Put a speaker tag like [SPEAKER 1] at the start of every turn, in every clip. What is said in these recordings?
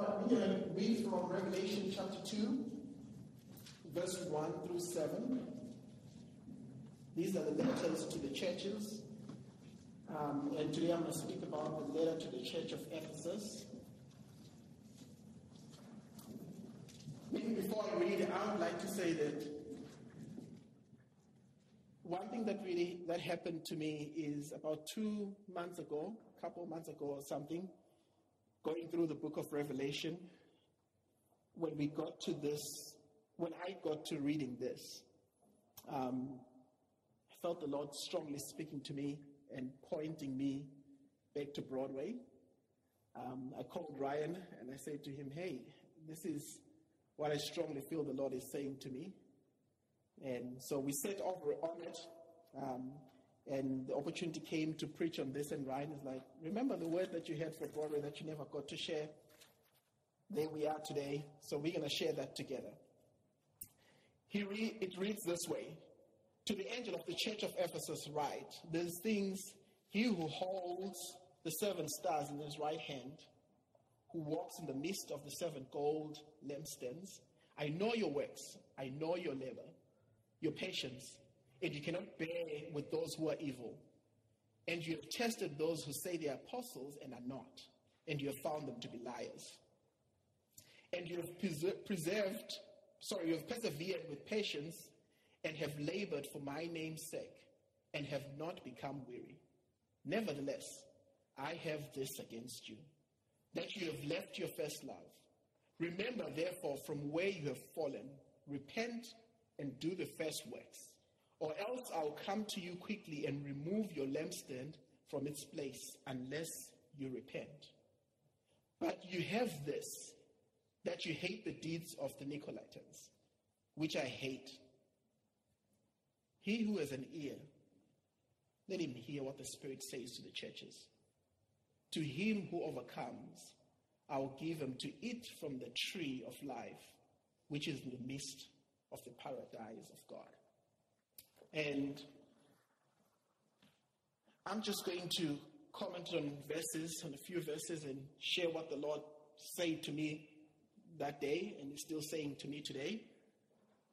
[SPEAKER 1] We're going to read from Revelation chapter 2, verse 1 through 7. These are the letters to the churches. Um, and today I'm going to speak about the letter to the church of Ephesus. Maybe before I read I would like to say that one thing that really that happened to me is about two months ago, a couple months ago or something, going through the book of Revelation, when we got to this, when I got to reading this, um, I felt the Lord strongly speaking to me and pointing me back to Broadway. Um, I called Ryan and I said to him, Hey, this is what I strongly feel the Lord is saying to me. And so we set over on it. Um, and the opportunity came to preach on this, and Ryan is like, Remember the word that you had for Broadway that you never got to share? There we are today, so we're going to share that together. He re- it reads this way To the angel of the church of Ephesus, write, These things, he who holds the seven stars in his right hand, who walks in the midst of the seven gold lampstands, I know your works, I know your labor, your patience and you cannot bear with those who are evil. And you have tested those who say they are apostles and are not, and you have found them to be liars. And you have preserved, sorry, you have persevered with patience and have labored for my name's sake and have not become weary. Nevertheless, I have this against you, that you have left your first love. Remember, therefore, from where you have fallen, repent and do the first works or else I'll come to you quickly and remove your lampstand from its place unless you repent. But you have this, that you hate the deeds of the Nicolaitans, which I hate. He who has an ear, let him hear what the Spirit says to the churches. To him who overcomes, I will give him to eat from the tree of life, which is in the midst of the paradise of God. And I'm just going to comment on verses, on a few verses, and share what the Lord said to me that day and is still saying to me today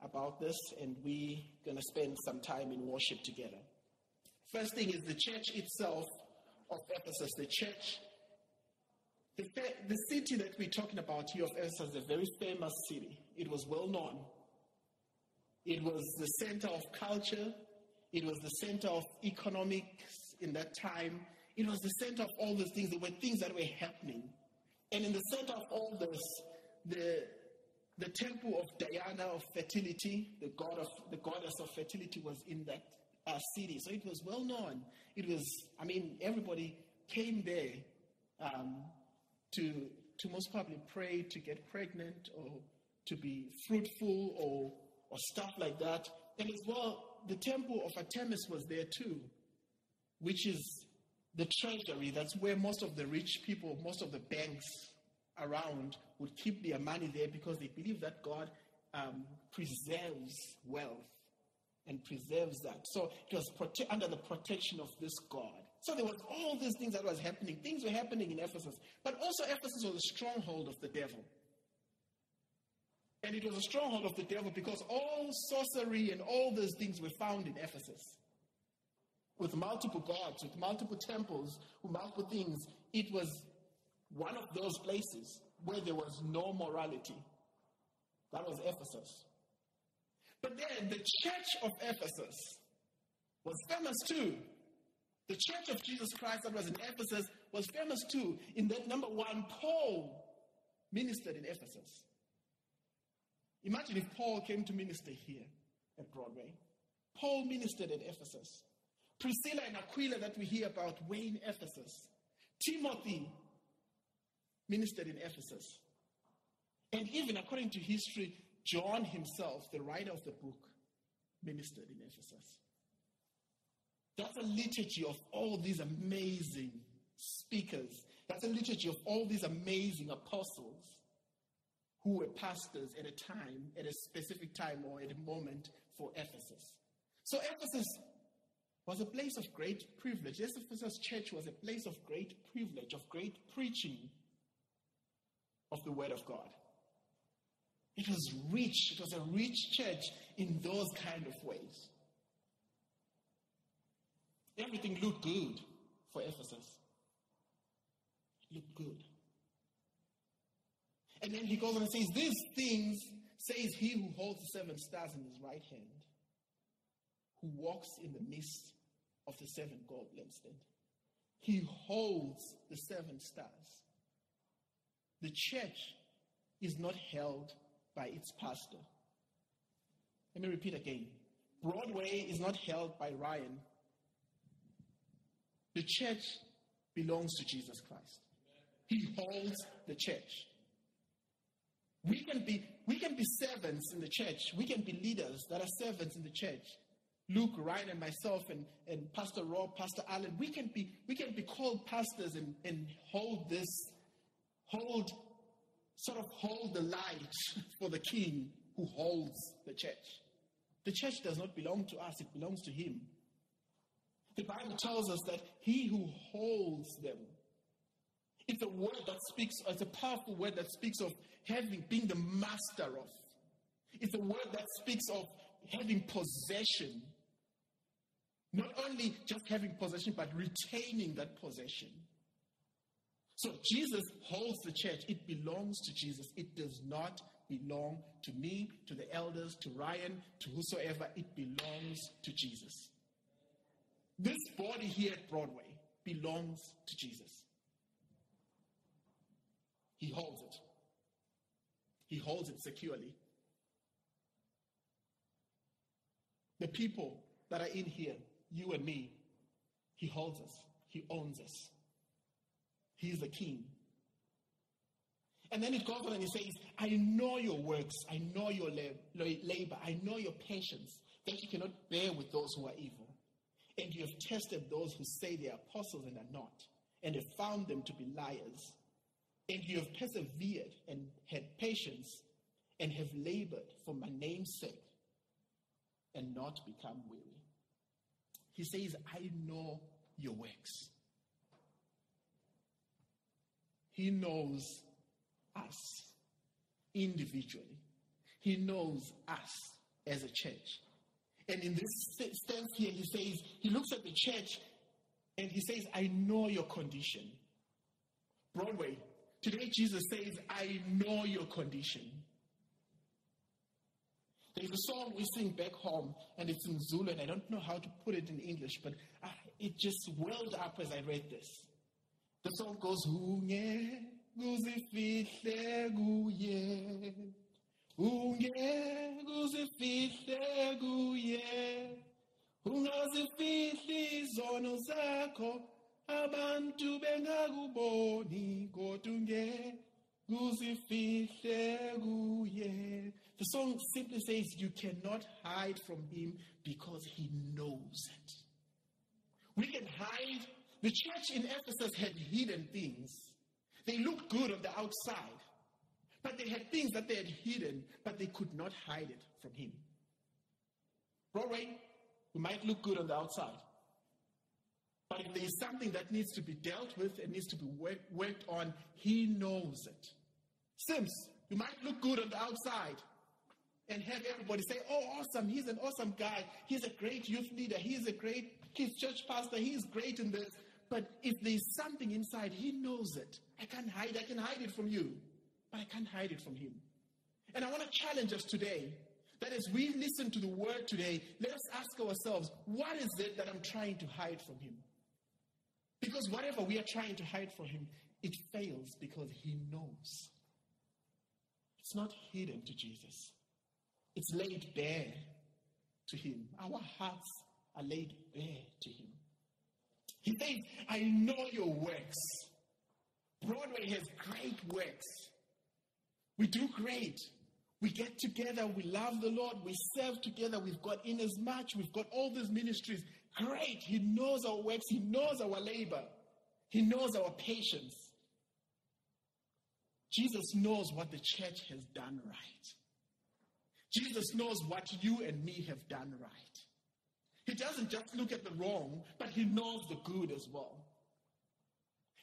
[SPEAKER 1] about this. And we're going to spend some time in worship together. First thing is the church itself of Ephesus, the church. The, the city that we're talking about here of Ephesus is a very famous city. It was well known it was the center of culture. It was the center of economics in that time. It was the center of all those things. There were things that were happening. And in the center of all this, the, the temple of Diana of fertility, the, god of, the goddess of fertility, was in that uh, city. So it was well known. It was, I mean, everybody came there um, to, to most probably pray to get pregnant or to be fruitful or or stuff like that. And as well, the temple of Artemis was there too, which is the treasury. That's where most of the rich people, most of the banks around would keep their money there because they believe that God um, preserves wealth and preserves that. So it was prote- under the protection of this God. So there was all these things that was happening. Things were happening in Ephesus. But also Ephesus was a stronghold of the devil. And it was a stronghold of the devil because all sorcery and all those things were found in Ephesus. With multiple gods, with multiple temples, with multiple things. It was one of those places where there was no morality. That was Ephesus. But then the church of Ephesus was famous too. The church of Jesus Christ that was in Ephesus was famous too. In that, number one, Paul ministered in Ephesus. Imagine if Paul came to minister here at Broadway. Paul ministered at Ephesus. Priscilla and Aquila, that we hear about, were in Ephesus. Timothy ministered in Ephesus. And even according to history, John himself, the writer of the book, ministered in Ephesus. That's a liturgy of all these amazing speakers. That's a liturgy of all these amazing apostles who were pastors at a time, at a specific time or at a moment for Ephesus. So Ephesus was a place of great privilege. Ephesus church was a place of great privilege, of great preaching. of the Word of God. It was rich. It was a rich church in those kind of ways. Everything looked good for Ephesus. It looked good. And then he goes on and says, These things says he who holds the seven stars in his right hand, who walks in the midst of the seven gold lampstands. He holds the seven stars. The church is not held by its pastor. Let me repeat again. Broadway is not held by Ryan. The church belongs to Jesus Christ. He holds the church. We can be we can be servants in the church. We can be leaders that are servants in the church. Luke, Ryan, and myself, and, and Pastor Rob, Pastor Allen, we can be we can be called pastors and, and hold this, hold, sort of hold the light for the king who holds the church. The church does not belong to us, it belongs to him. The Bible tells us that he who holds them it's a word that speaks, it's a powerful word that speaks of having, being the master of. It's a word that speaks of having possession. Not only just having possession, but retaining that possession. So Jesus holds the church. It belongs to Jesus. It does not belong to me, to the elders, to Ryan, to whosoever. It belongs to Jesus. This body here at Broadway belongs to Jesus. He holds it. He holds it securely. The people that are in here, you and me, He holds us. He owns us. He's the king. And then he goes on and he says, I know your works. I know your labor. I know your patience, that you cannot bear with those who are evil. And you have tested those who say they are apostles and are not, and have found them to be liars. And you have persevered and had patience and have labored for my name's sake and not become weary. He says, I know your works. He knows us individually. He knows us as a church. And in this stance here, he says, he looks at the church and he says, I know your condition. Broadway, Today, Jesus says, I know your condition. There's a song we sing back home, and it's in Zulu, and I don't know how to put it in English, but I, it just welled up as I read this. The song goes, Unge kuzifihle kuye Unge kuzifihle kuye Ungazifihli izono abantu bengakuboni kodwa kuzifihle kuye. The song simply says you cannot hide from him because he knows it. We can hide. The church in ephesus had hidden things. They looked good on the outside but they had things that they had hidden but they could not hide it from him. Broadway, we might look good on the outside but if there is something that needs to be dealt with and needs to be work, worked on, he knows it. Sims, you might look good on the outside and have everybody say, oh, awesome, he's an awesome guy. He's a great youth leader. He's a great he's church pastor. He's great in this. But if there's something inside, he knows it. I can't hide. I can hide it from you, but I can't hide it from him. And I want to challenge us today that as we listen to the word today, let us ask ourselves, what is it that I'm trying to hide from him? Because whatever we are trying to hide from him, it fails because he knows. It's not hidden to Jesus, it's laid bare to him. Our hearts are laid bare to him. He says, I know your works. Broadway has great works. We do great. We get together, we love the Lord, we serve together, we've got in as much, we've got all these ministries. Great. He knows our works, He knows our labor, He knows our patience. Jesus knows what the church has done right. Jesus knows what you and me have done right. He doesn't just look at the wrong, but He knows the good as well.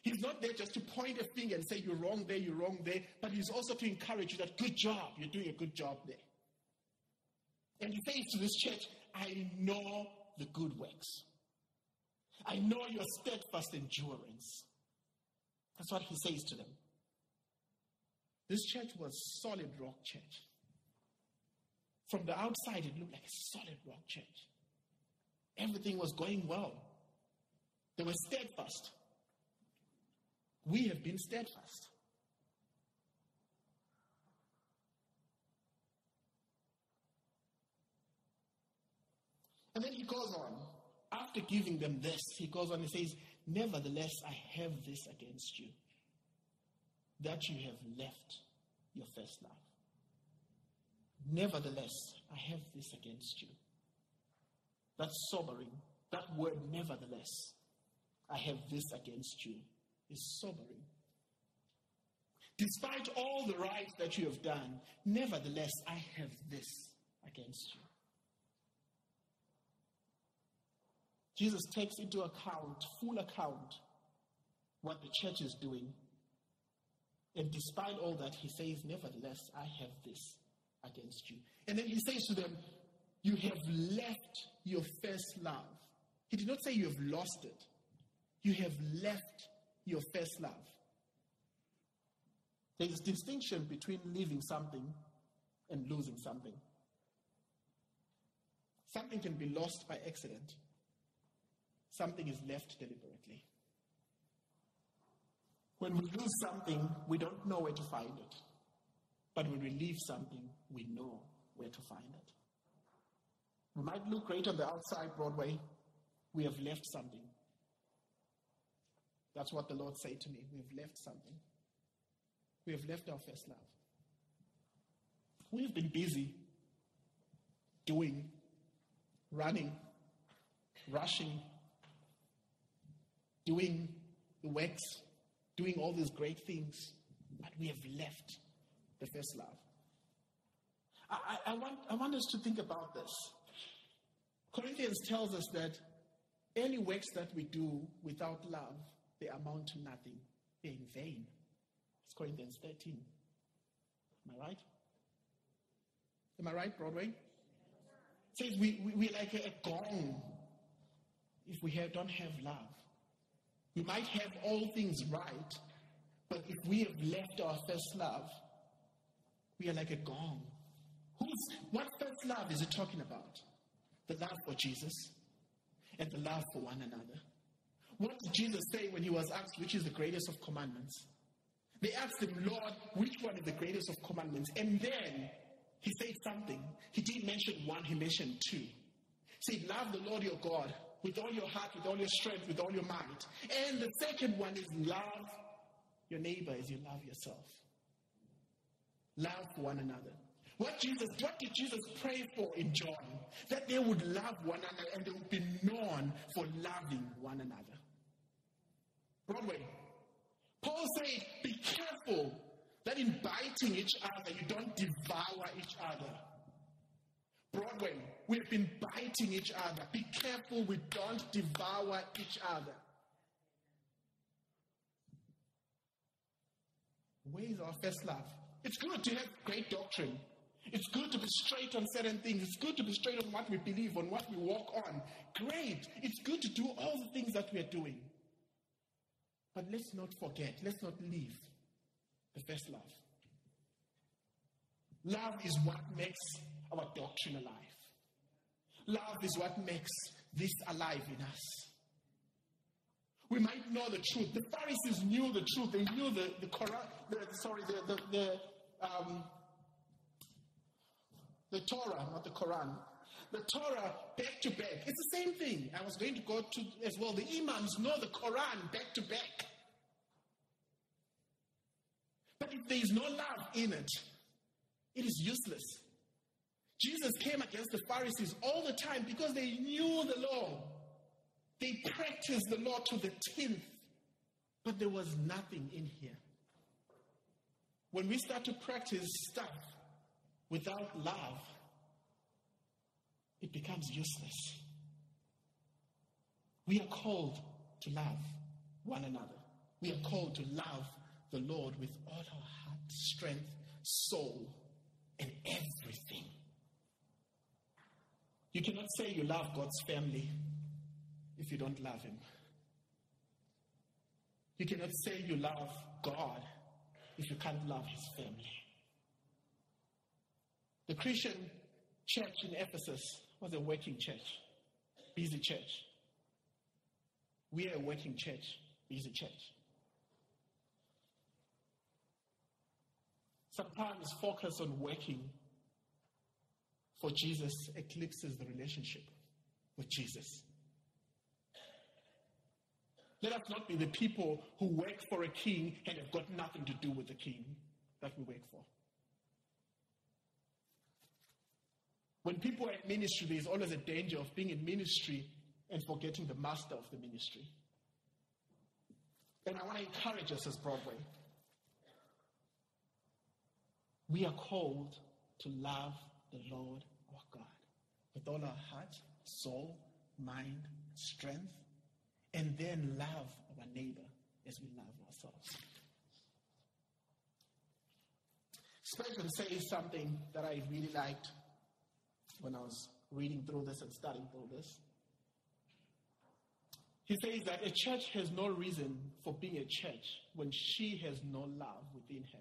[SPEAKER 1] He's not there just to point a finger and say, You're wrong there, you're wrong there, but he's also to encourage you that, Good job, you're doing a good job there. And he says to this church, I know the good works. I know your steadfast endurance. That's what he says to them. This church was solid rock church. From the outside, it looked like a solid rock church. Everything was going well. They were steadfast. We have been steadfast. And then he goes on. After giving them this, he goes on and says, Nevertheless, I have this against you, that you have left your first love. Nevertheless, I have this against you. That's sobering. That word, nevertheless, I have this against you, is sobering. Despite all the right that you have done, nevertheless, I have this against you. Jesus takes into account, full account, what the church is doing. And despite all that, he says, Nevertheless, I have this against you. And then he says to them, You have left your first love. He did not say you have lost it, you have left your first love. There is distinction between leaving something and losing something. Something can be lost by accident. Something is left deliberately. When we lose something, we don't know where to find it. But when we leave something, we know where to find it. We might look great on the outside, Broadway. We have left something. That's what the Lord said to me. We have left something. We have left our first love. We've been busy doing, running, rushing, doing the works, doing all these great things, but we have left the first love. I, I, want, I want us to think about this. Corinthians tells us that any works that we do without love, they amount to nothing. They're in vain. It's Corinthians 13. Am I right? Am I right, Broadway? It says we, we, we're like a, a gong if we have, don't have love. We might have all things right, but if we have left our first love, we are like a gong. Who's, what first love is it talking about? The love for Jesus and the love for one another. What did Jesus say when he was asked which is the greatest of commandments? They asked him, Lord, which one is the greatest of commandments? And then he said something. He didn't mention one, he mentioned two. He said, Love the Lord your God with all your heart, with all your strength, with all your might. And the second one is love your neighbor as you love yourself. Love one another. What Jesus, what did Jesus pray for in John? That they would love one another and they would be known for loving one another. Broadway. Paul said, be careful that in biting each other, you don't devour each other. Broadway, we've been biting each other. Be careful we don't devour each other. Where is our first love? It's good to have great doctrine. It's good to be straight on certain things. It's good to be straight on what we believe, on what we walk on. Great. It's good to do all the things that we are doing. But let's not forget, let's not leave the first love. Love is what makes our doctrine alive. Love is what makes this alive in us. We might know the truth. The Pharisees knew the truth. They knew the, the Quran, the, sorry, the, the, the, um, the Torah, not the Quran. The Torah back to back. It's the same thing. I was going to go to as well. The Imams know the Quran back to back. But if there is no love in it, it is useless. Jesus came against the Pharisees all the time because they knew the law. They practiced the law to the tenth. But there was nothing in here. When we start to practice stuff without love, it becomes useless. We are called to love one another. We are called to love the Lord with all our heart, strength, soul, You cannot say you love God's family if you don't love Him. You cannot say you love God if you can't love His family. The Christian church in Ephesus was a working church, busy church. We are a working church, busy church. Sometimes focus on working for Jesus eclipses the relationship with Jesus. Let us not be the people who work for a king and have got nothing to do with the king that we work for. When people are in ministry, there's always a danger of being in ministry and forgetting the master of the ministry. And I want to encourage us as Broadway. We are called to love the Lord with all our heart, soul, mind, strength, and then love our neighbor as we love ourselves. Spurgeon says something that I really liked when I was reading through this and studying through this. He says that a church has no reason for being a church when she has no love within her.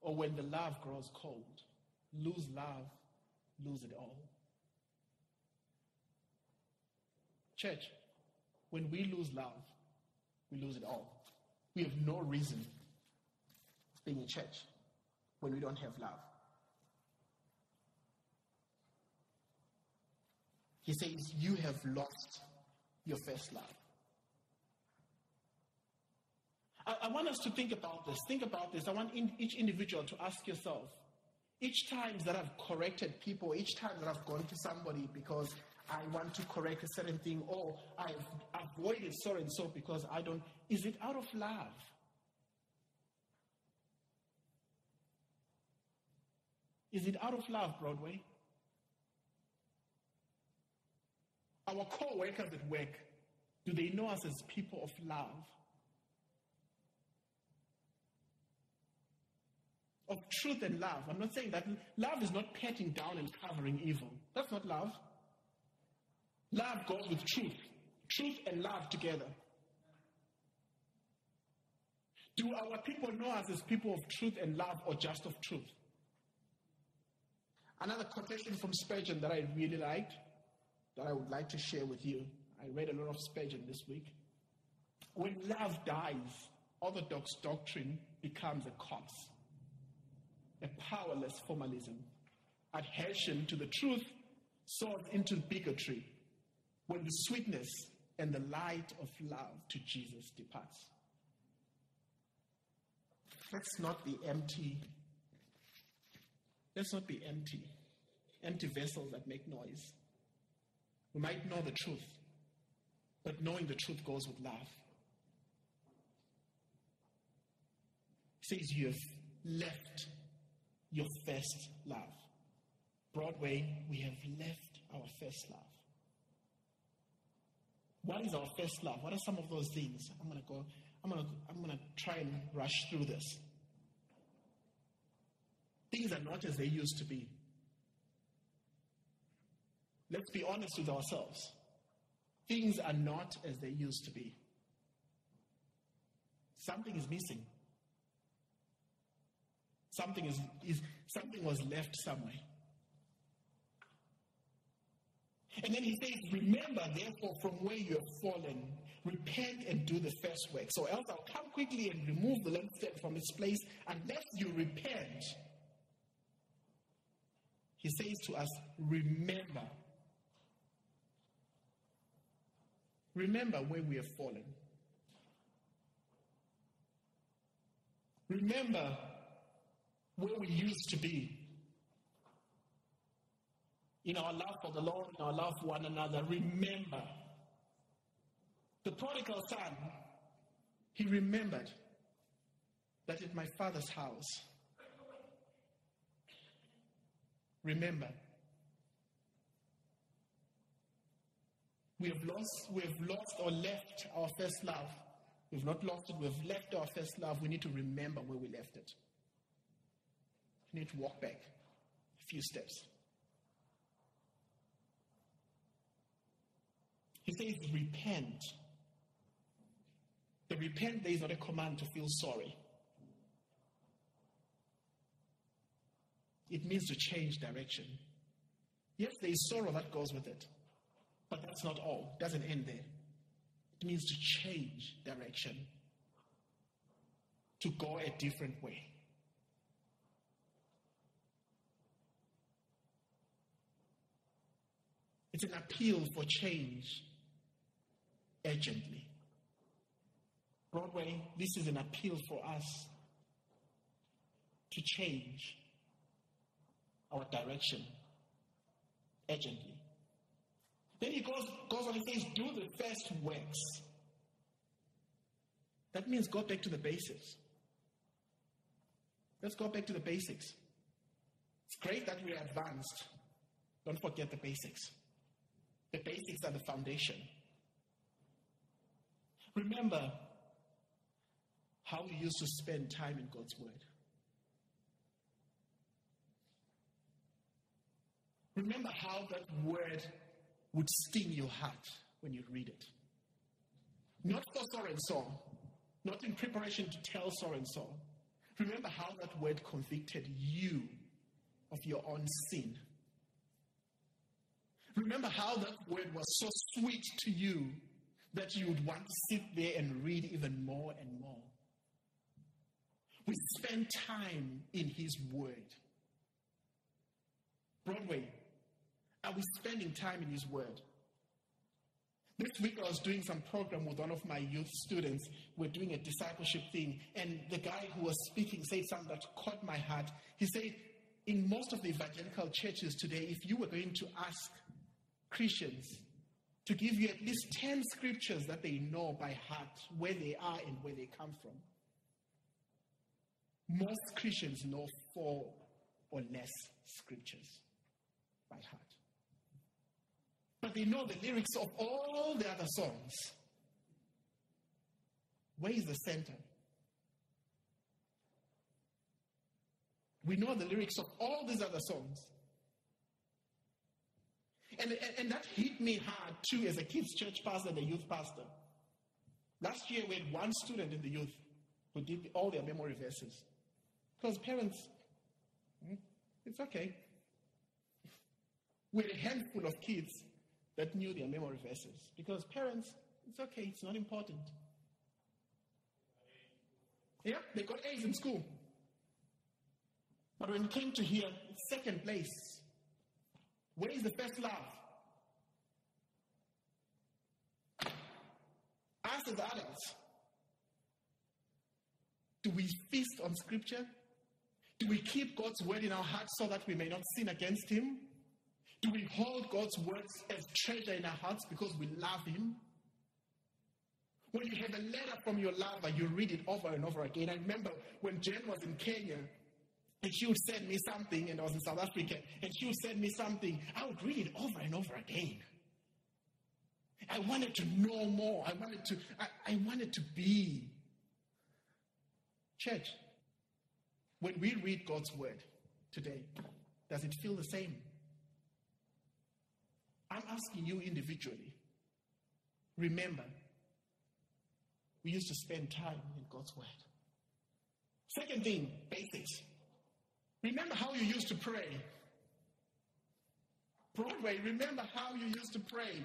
[SPEAKER 1] Or when the love grows cold. Lose love, lose it all. Church, when we lose love, we lose it all. We have no reason being a church when we don't have love. He says, You have lost your first love. I, I, want us to think about this. Think about this. I want in, each individual to ask yourself each time that I've corrected people, each time that I've gone to somebody because I want to correct a certain thing, or I've avoided so and so because I don't, is it out of love? Is it out of love, Broadway? Our co workers at work, do they know us as people of love? Of truth and love. I'm not saying that love is not patting down and covering evil. That's not love. Love goes with truth. Truth and love together. Do our people know us as people of truth and love or just of truth? Another quotation from Spurgeon that I really liked that I would like to share with you. I read a lot of Spurgeon this week. When love dies, orthodox doctrine becomes a corpse, a powerless formalism. Adhesion to the truth soars into bigotry when the sweetness and the light of love to Jesus departs. Let's not be empty. Let's not be empty. Empty vessels that make noise. We might know the truth, but knowing the truth goes with love. Says, You have left your first love. Broadway, we have left our first love. What is our first love? What are some of those things? I'm gonna go, I'm gonna I'm gonna try and rush through this. Things are not as they used to be. Let's be honest with ourselves. Things are not as they used to be. Something is missing. Something is, is something was left somewhere. And then he says, Remember, therefore, from where you have fallen, repent and do the first work. So else I'll come quickly and remove the lampstand from its place unless you repent. He says to us, Remember. Remember where we have fallen. Remember where we used to be. In our love for the Lord, in our love for one another, remember. The prodigal son, he remembered that at my father's house, remember, We have lost, we have lost or left our first love. We've not lost it. We've left our first love. We need to remember where we left it. We need to walk back a few steps. He says, repent. The repent there is not a command to feel sorry. It means to change direction. Yes, there is sorrow that goes with it, but that's not all. It doesn't end there. It means to change direction, to go a different way. It's an appeal for change urgently. Broadway, this is an appeal for us to change our direction urgently. Then he goes, goes on and says, Do the first works. That means go back to the basics. Let's go back to the basics. It's great that we're advanced. Don't forget the basics. The basics are the foundation. Remember how you used to spend time in God's Word. Remember how that word would sting your heart when you read it. Not for so and so, not in preparation to tell so and so. Remember how that word convicted you of your own sin. Remember how that word was so sweet to you that you would want to sit there and read even more and more. We spend time in His Word. Broadway, are we spending time in His Word? This week I was doing some program with one of my youth students. We're doing a discipleship thing, and the guy who was speaking said something that caught my heart. He said, In most of the evangelical churches today, if you were going to ask Christians to give you at least 10 scriptures that they know by heart, where they are and where they come from, most Christians know four or less scriptures by heart. But they know the lyrics of all the other songs. Where is the center? We know the lyrics of all these other songs. And, and, and, that hit me hard too as a kids' church pastor and a youth pastor. Last year, we had one student in the youth who did all their memory verses. Because parents, hmm, it's okay. We had a handful of kids that knew their memory verses. Because parents, it's okay, it's not important. Yeah, they got A's in school. But when it came to here, second place. Where is the first love? Ask the adults. Do we feast on scripture? Do we keep God's word in our hearts so that we may not sin against Him? Do we hold God's words as treasure in our hearts because we love Him? When you have a letter from your lover, you read it over and over again. I remember when Jen was in Kenya, and she would send me something, and I was in South Africa, and she would send me something. I would read it over and over again. I wanted to know more. I wanted to, I, I wanted to be. Church, when we read God's word today, does it feel the same? I'm asking you individually. Remember, we used to spend time in God's word. Second thing, basics. Remember how you used to pray. Broadway, remember how you used to pray.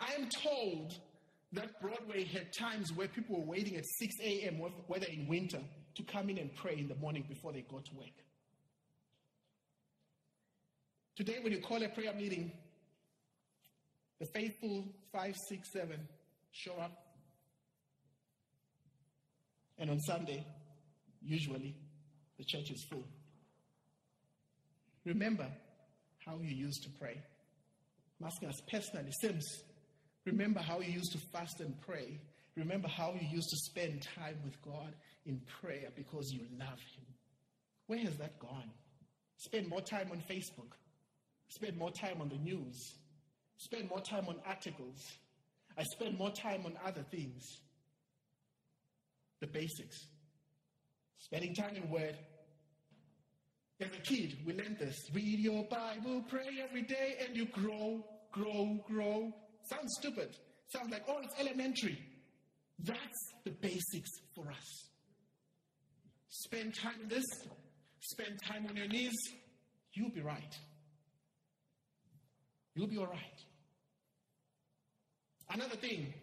[SPEAKER 1] I am told that Broadway had times where people were waiting at 6 a.m., whether in winter, to come in and pray in the morning before they go to work. Today, when you call a prayer meeting, the faithful five, six, seven show up. And on Sunday, usually, the church is full. Remember how you used to pray. I'm asking us personally, Sims, remember how you used to fast and pray. Remember how you used to spend time with God in prayer because you love Him. Where has that gone? Spend more time on Facebook. Spend more time on the news. Spend more time on articles. I spend more time on other things. The basics. Spending time in Word. As a kid, we learned this. Read your Bible, pray every day, and you grow, grow, grow. Sounds stupid. Sounds like, oh, it's elementary. That's the basics for us. Spend time in this, spend time on your knees, you'll be right. You'll be all right. Another thing,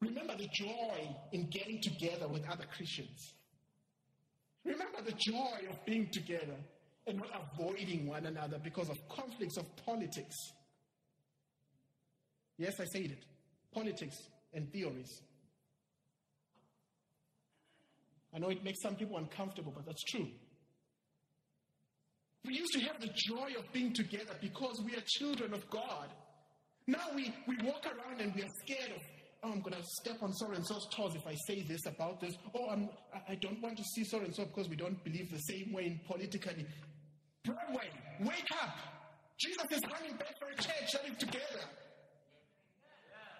[SPEAKER 1] remember the joy in getting together with other Christians. Remember the joy of being together and not avoiding one another because of conflicts of politics. Yes, I said it. Politics and theories. I know it makes some people uncomfortable, but that's true. We used to have the joy of being together because we are children of God. Now we, we walk around and we are scared of, oh, I'm going to step on so and so's toes if I say this about this. Oh, I'm, I don't want to see so and so because we don't believe the same way in politically. Broadway, wake up! Jesus is coming back for a church that is together.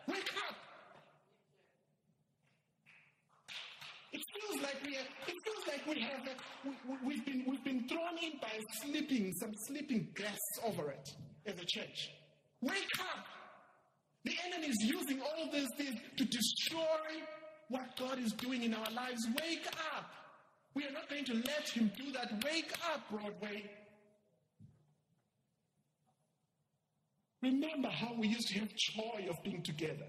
[SPEAKER 1] Wake up! It feels like we are, it feels like we have a, we, have been we've been thrown in by sleeping some sleeping gas over it as a church. Wake up! The enemy is using all these things to destroy what God is doing in our lives. Wake up! We are not going to let him do that. Wake up, Broadway. Remember how we used to have joy of being together.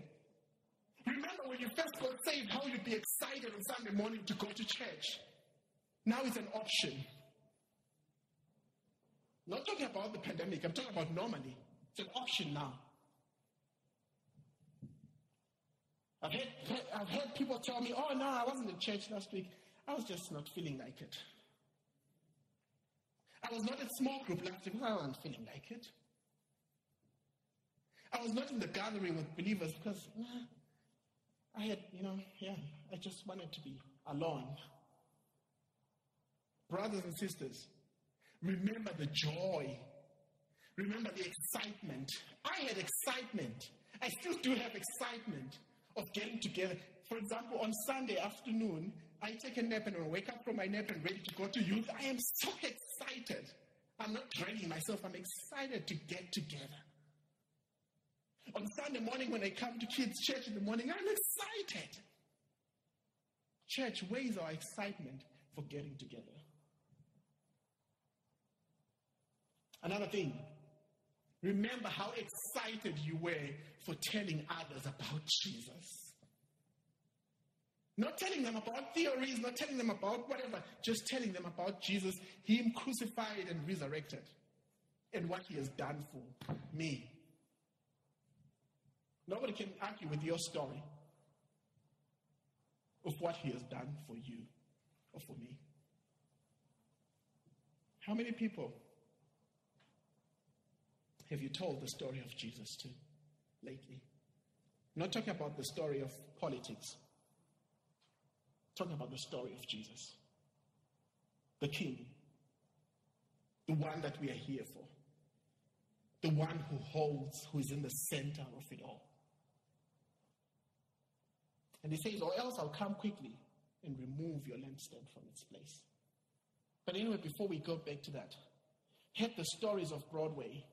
[SPEAKER 1] Remember when you first got saved, how you'd be excited on Sunday morning to go to church. Now it's an option. Not talking about the pandemic, I'm talking about normally. It's an option now. I've heard, I've heard people tell me, oh, no, I wasn't in church last week. I was just not feeling like it. I was not in small group last week. I wasn't feeling like it. I was not in the gathering with believers because nah, I had, you know, yeah, I just wanted to be alone. Brothers and sisters, remember the joy. Remember the excitement. I had excitement. I still do have excitement of getting together. For example, on Sunday afternoon, I take a nap and I wake up from my nap and ready to go to youth. I am so excited. I'm not dragging myself, I'm excited to get together. On Sunday morning, when I come to kids' church in the morning, I'm excited. Church, where is our excitement for getting together? Another thing, remember how excited you were for telling others about Jesus. Not telling them about theories, not telling them about whatever, just telling them about Jesus, Him crucified and resurrected, and what He has done for me. Nobody can argue with your story of what he has done for you or for me. How many people have you told the story of Jesus to lately? I'm not talking about the story of politics. I'm talking about the story of Jesus. The King. The one that we are here for. The one who holds, who is in the center of it all. And he says, Or else I'll come quickly and remove your lampstand from its place. But anyway, before we go back to that, heard the stories of Broadway.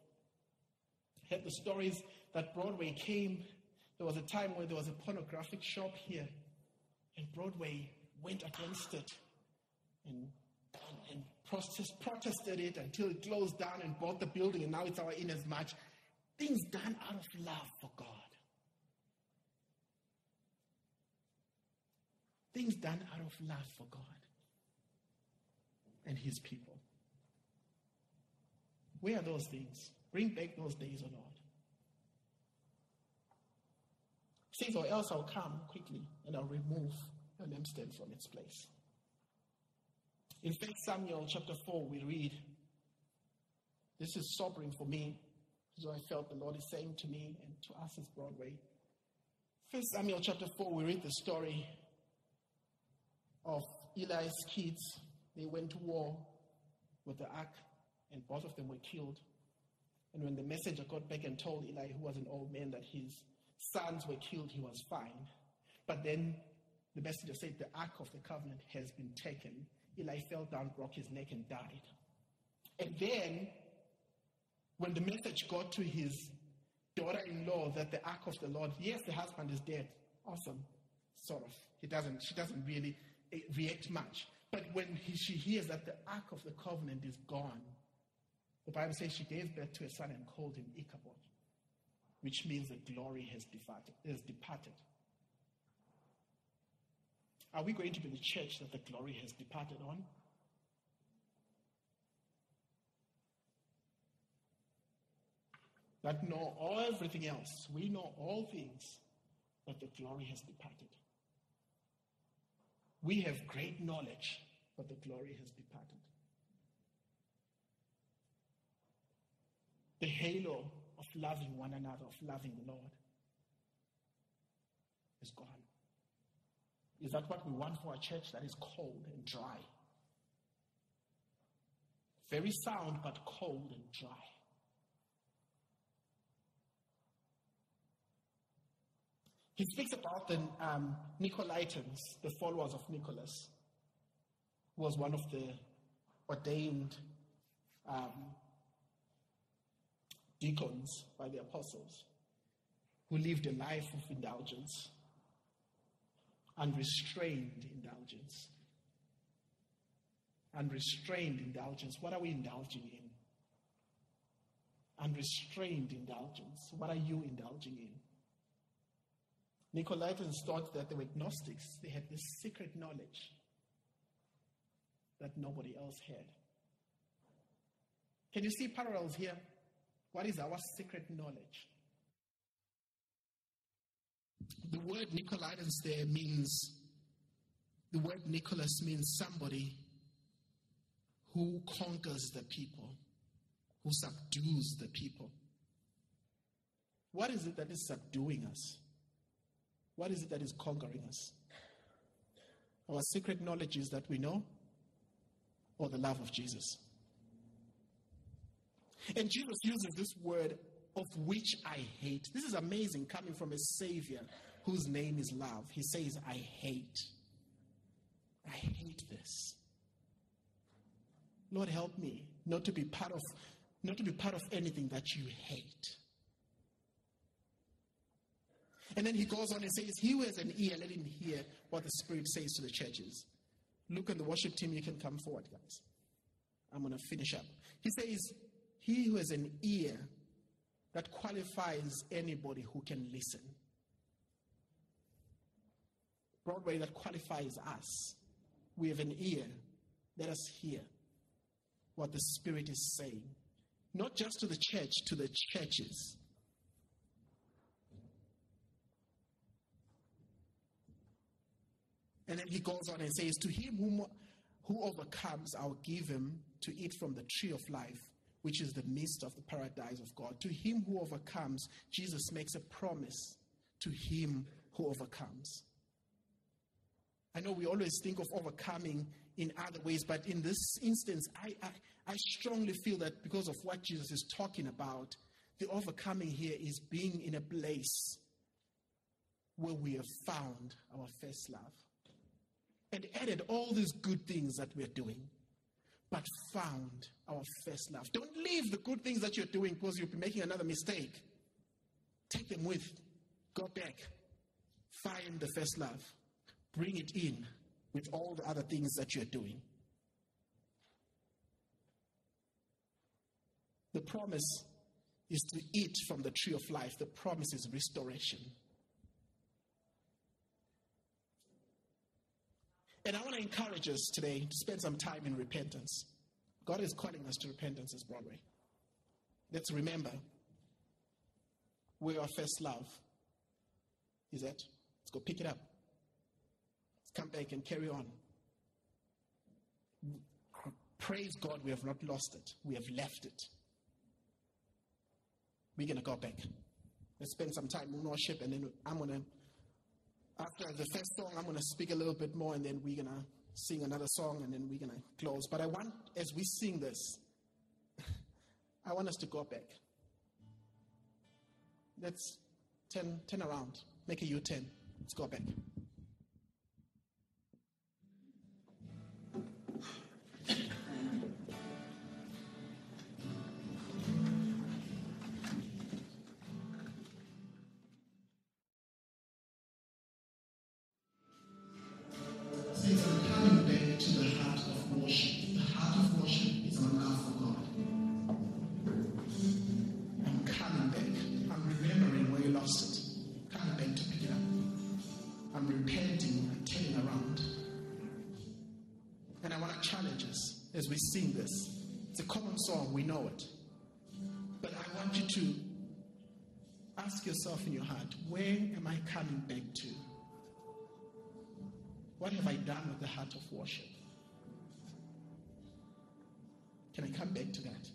[SPEAKER 1] Heard the stories that Broadway came. There was a time where there was a pornographic shop here, and Broadway went against it and, and, and protest, protested it until it closed down and bought the building, and now it's our in as much. Things done out of love for God. Things done out of love for God and His people. Where are those things? Bring back those days, O Lord. Says, or else I'll come quickly and I'll remove the lampstand from its place. In 1 Samuel chapter 4, we read, This is sobering for me, so I felt the Lord is saying to me and to us as Broadway. 1 Samuel chapter 4, we read the story of Eli's kids. They went to war with the ark, and both of them were killed. And when the messenger got back and told Eli, who was an old man, that his sons were killed, he was fine. But then the messenger said, The ark of the covenant has been taken. Eli fell down, broke his neck, and died. And then, when the message got to his daughter in law that the ark of the Lord, yes, the husband is dead. Awesome. Sort of. He doesn't, she doesn't really eh, react much. But when he, she hears that the ark of the covenant is gone, the Bible says she gave birth to a son and called him Ichabod, which means the glory has departed. Has departed. Are we going to be the church that the glory has departed on? That know all everything else. We know all things, but the glory has departed. We have great knowledge, but the glory has departed. The halo of loving one another, of loving the Lord, is gone. Is that what we want for a church that is cold and dry? Very sound, but cold and dry. He speaks about the um, Nicolaitans, the followers of Nicholas, who was one of the ordained um, deacons by the apostles, who lived a life of indulgence unrestrained indulgence. Unrestrained indulgence. What are we indulging in? Unrestrained indulgence. What are you indulging in? Nicolaitans thought that they were Gnostics. They had this secret knowledge that nobody else had. Can you see parallels here? What is our secret knowledge? The word Nicolaitans there means, the word Nicholas means somebody who conquers the people, who subdues the people. What is it that is subduing us? What is it that is conquering us? Our secret knowledge is that we know, or the love of Jesus. And Jesus uses this word of which I hate. This is amazing coming from a Savior whose name is love. He says, I hate. I hate this. Lord, help me not to be part of not to be part of anything that you hate. And then he goes on and says, He who has an ear, let him hear what the Spirit says to the churches. Look at the worship team, you can come forward, guys. I'm going to finish up. He says, He who has an ear, that qualifies anybody who can listen. Broadway that qualifies us. We have an ear. Let us hear what the Spirit is saying. Not just to the church, to the churches. And then he goes on and says, To him whom, who overcomes, I'll give him to eat from the tree of life which is the midst of the paradise of God. To him who overcomes, Jesus makes a promise to him who overcomes. I know we always think of overcoming in other ways, but in this instance, I, I, I strongly feel that because of what Jesus is talking about, the overcoming here is being in a place where we have found our first love and added all these good things that we're doing but found our first love. Don't leave the good things that you're doing because you'll be making another mistake. Take them with. Go back. Find the first love. Bring it in with all the other things that you're doing. The promise is to eat from the tree of life. The promise is restoration. And I want to encourage us today to spend some time in repentance. God is calling us to repentance as Broadway. Let's remember where our first love is at. Let's go pick it up. Let's come back and carry on. Praise God, we have not lost it. We have left it. We're going to go back. Let's spend some time in worship, and then I'm going to after the first song, I'm going to speak a little bit more and then we're going to sing another song and then we're going to close. But I want, as we sing this, I want us to go back. Let's Turn, turn around. Make a U turn. Let's go back. Coming back to? What have I done with the heart of worship? Can I come back to that?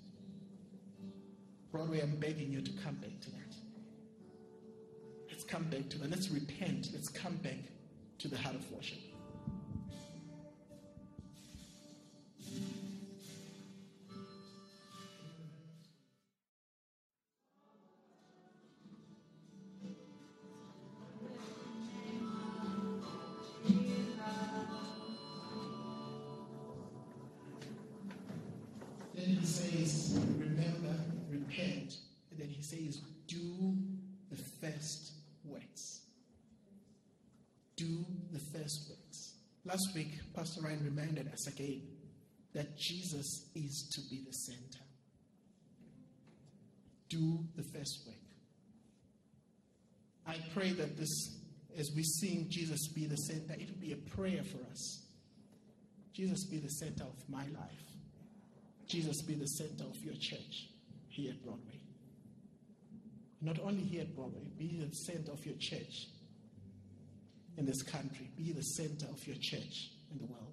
[SPEAKER 1] Broadway, I'm begging you to come back to that. Let's come back to that. Let's repent. Let's come back to the heart of worship. Reminded us again that Jesus is to be the center. Do the first work. I pray that this, as we sing Jesus be the center, it will be a prayer for us. Jesus be the center of my life. Jesus be the center of your church here at Broadway. Not only here at Broadway, be the center of your church in this country, be the center of your church in the world.